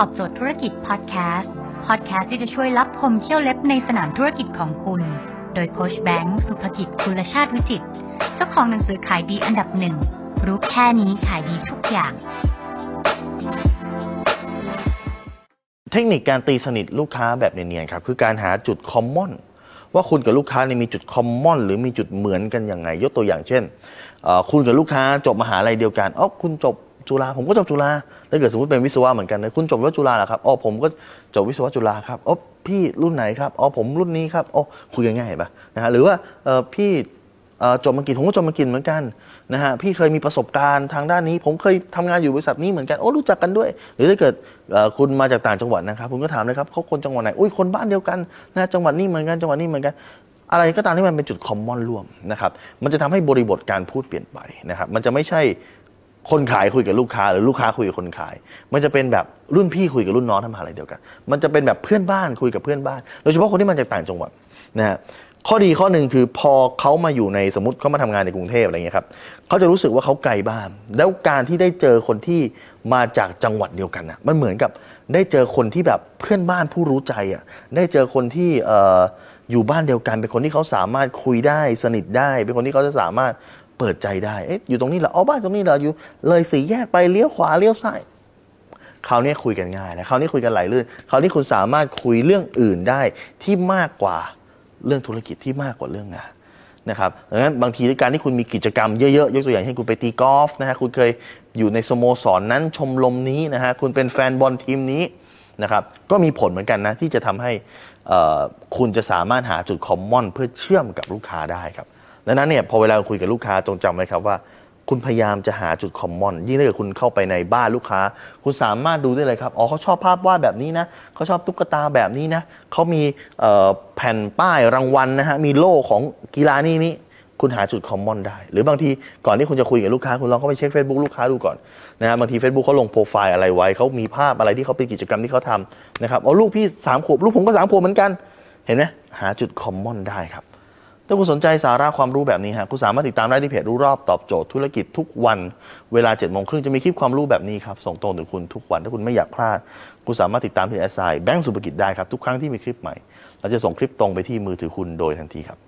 ตอบโจทย์ธุรกิจพอดแคสต์ พอดแคสต์ที่จะช่วยรับพมเที่ยวเล็บในสนามธุรกิจของคุณ โดยโคชแบงค์สุภกิจคุลชาติวิจิต เจ้าของหนังสือขายดีอันดับหนึ่ง รู้แค่นี้ขายดีทุกอย่าง เทคนิคการตีสนิทลูกค้าแบบเนียนๆครับ คือการหาจุดคอมมอนว่าคุณกับลูกค้าเนี่ยมีจุดคอมมอนหรือมีจุดเหมือนกันยังไง ยกตัวอย่างเช่น คุณกับลูกค้าจบมหาลัยเดียวกันอ๋อคุณจบ จุฬาผมก็จบจุฬาถ้าเกิดสมมติเป็นวิศวะเหมือนกันนะคุณจบวิศวะจุฬาเหรอครับอ๋อผมก็จบวิศวะจุฬาครับอ๋อพี่รุ่นไหนครับอ๋อผมรุ่นนี้ครับอ๋อคุยกันง่ายเห็นปะนะฮะหรือว่าเออพี่จบมากินผมก็จบมากินเหมือนกันนะฮะพี่เคยมีประสบการณ์ทางด้านนี้ ผมเคยทำงานอยู่บริษัทนี้เหมือนกันโอ้รู้จักกันด้วย หรือถ้าเกิดคุณมาจากต่างจังหวัดนะครับคุณก็ถามเลยครับเขาคนจังหวัดไหนอุ้ยคนบ้านเดียวกันนะจังหวัดนี้เหมือนกันจังหวัดนี้เหมือนกันอะไรก็ตามที่มันเป็นจุดคอมมอนร่วมนะครับ มันจะทำให้บริบทการพูดเปลี่ยนไปนะครับ มันจะไม่ใช่ คนขายคุยกับลูกค้าหรือลูกค้าคุยกับคนขาย มันจะเป็นแบบรุ่นพี่คุยกับรุ่นน้องทำมหาอะไรเดียวกัน มันจะเป็นแบบเพื่อนบ้านคุยกับเพื่อนบ้านโดยเฉพาะคนที่มาจากต่างจังหวัดนะฮะข้อดีข้อหนึ่งคือพอเขามาอยู่ในสมมติเขามาทำงานในกรุงเทพอะไรเงี้ยครับเขาจะรู้สึกว่าเขาไกลบ้าน แล้วการที่ได้เจอคนที่มาจากจังหวัดเดียวกันนะมันเหมือนกับได้เจอคนที่แบบเพื่อนบ้านผู้รู้ใจอะได้เจอคนที่อยู่บ้านเดียวกัน เป็นคนที่เขาสามารถคุยได้สนิทได้ เป็นคนที่เขาจะสามารถ เปิดใจได้เอ๊ะอยู่ตรงนี้เหรออ๋อบ้านตรงนี้เหรออยู่ เลยสี่แยกไปเลี้ยวขวาเลี้ยวซ้ายคราวนี้คุยกันง่ายนะคราวนี้คุยกันไหลลื่นคราวนี้คุณสามารถคุยเรื่องอื่นได้ที่มากกว่าเรื่องธุรกิจที่มากกว่าเรื่องงานนะครับดังนั้นบางทีการที่คุณมีกิจกรรมเยอะๆ ยกตัวอย่างเช่นคุณไปตีกอล์ฟนะฮะคุณเคยอยู่ในสโมสรนนั้นชมรมนี้นะฮะคุณเป็นแฟนบอลทีมนี้นะครับก็มีผลเหมือนกันนะที่จะทำให้คุณจะสามารถหาจุดคอมมอนเพื่อเชื่อมกับลูกค้าได้ครับ ดังนั้นเนี่ยพอเวลาคุยกับลูกค้าจงจำไว้ครับว่า คุณพยายามจะหาจุดคอมมอนยิ่งถ้าเกิดคุณเข้าไปในบ้านลูกค้า คุณสามารถดูได้เลยครับอ๋อเขาชอบภาพวาดแบบนี้นะเขาชอบตุ๊กตาแบบนี้นะเขามีแผ่นป้ายรางวัลนะฮะมีโล่ของกีฬานี้นี้คุณหาจุดคอมมอนได้ หรือบางทีก่อนที่คุณจะคุยกับลูกค้า คุณลองเข้าไปเช็ค Facebook ลูกค้าดูก่อนนะฮะบางที Facebook เขาลงโปรไฟล์อะไรไว้ เขามีภาพอะไรที่เขาเป็นกิจกรรมที่เขาทำนะครับเอาลูกพี่สามขวบลูกผมก็สามขวบเหมือนกัน เห็นไหมหาจุดคอมมอนได้ครับ ถ้าคุณสนใจสาระความรู้แบบนี้ฮะคุณสามารถติดตามได้ที่เพจรู้รอบตอบโจทย์ธุรกิจทุกวัน เวลา7จ็ดโมงครึ่งจะมีคลิปความรู้แบบนี้ครับ ส่งตรงถึงคุณทุกวัน ถ้าคุณไม่อยากพลาด คุณสามารถติดตามที่แอสไซแบงก์สุภกิจได้ครับ ทุกครั้งที่มีคลิปใหม่ เราจะส่งคลิปตรงไปที่มือถือคุณโดยทันทีครับ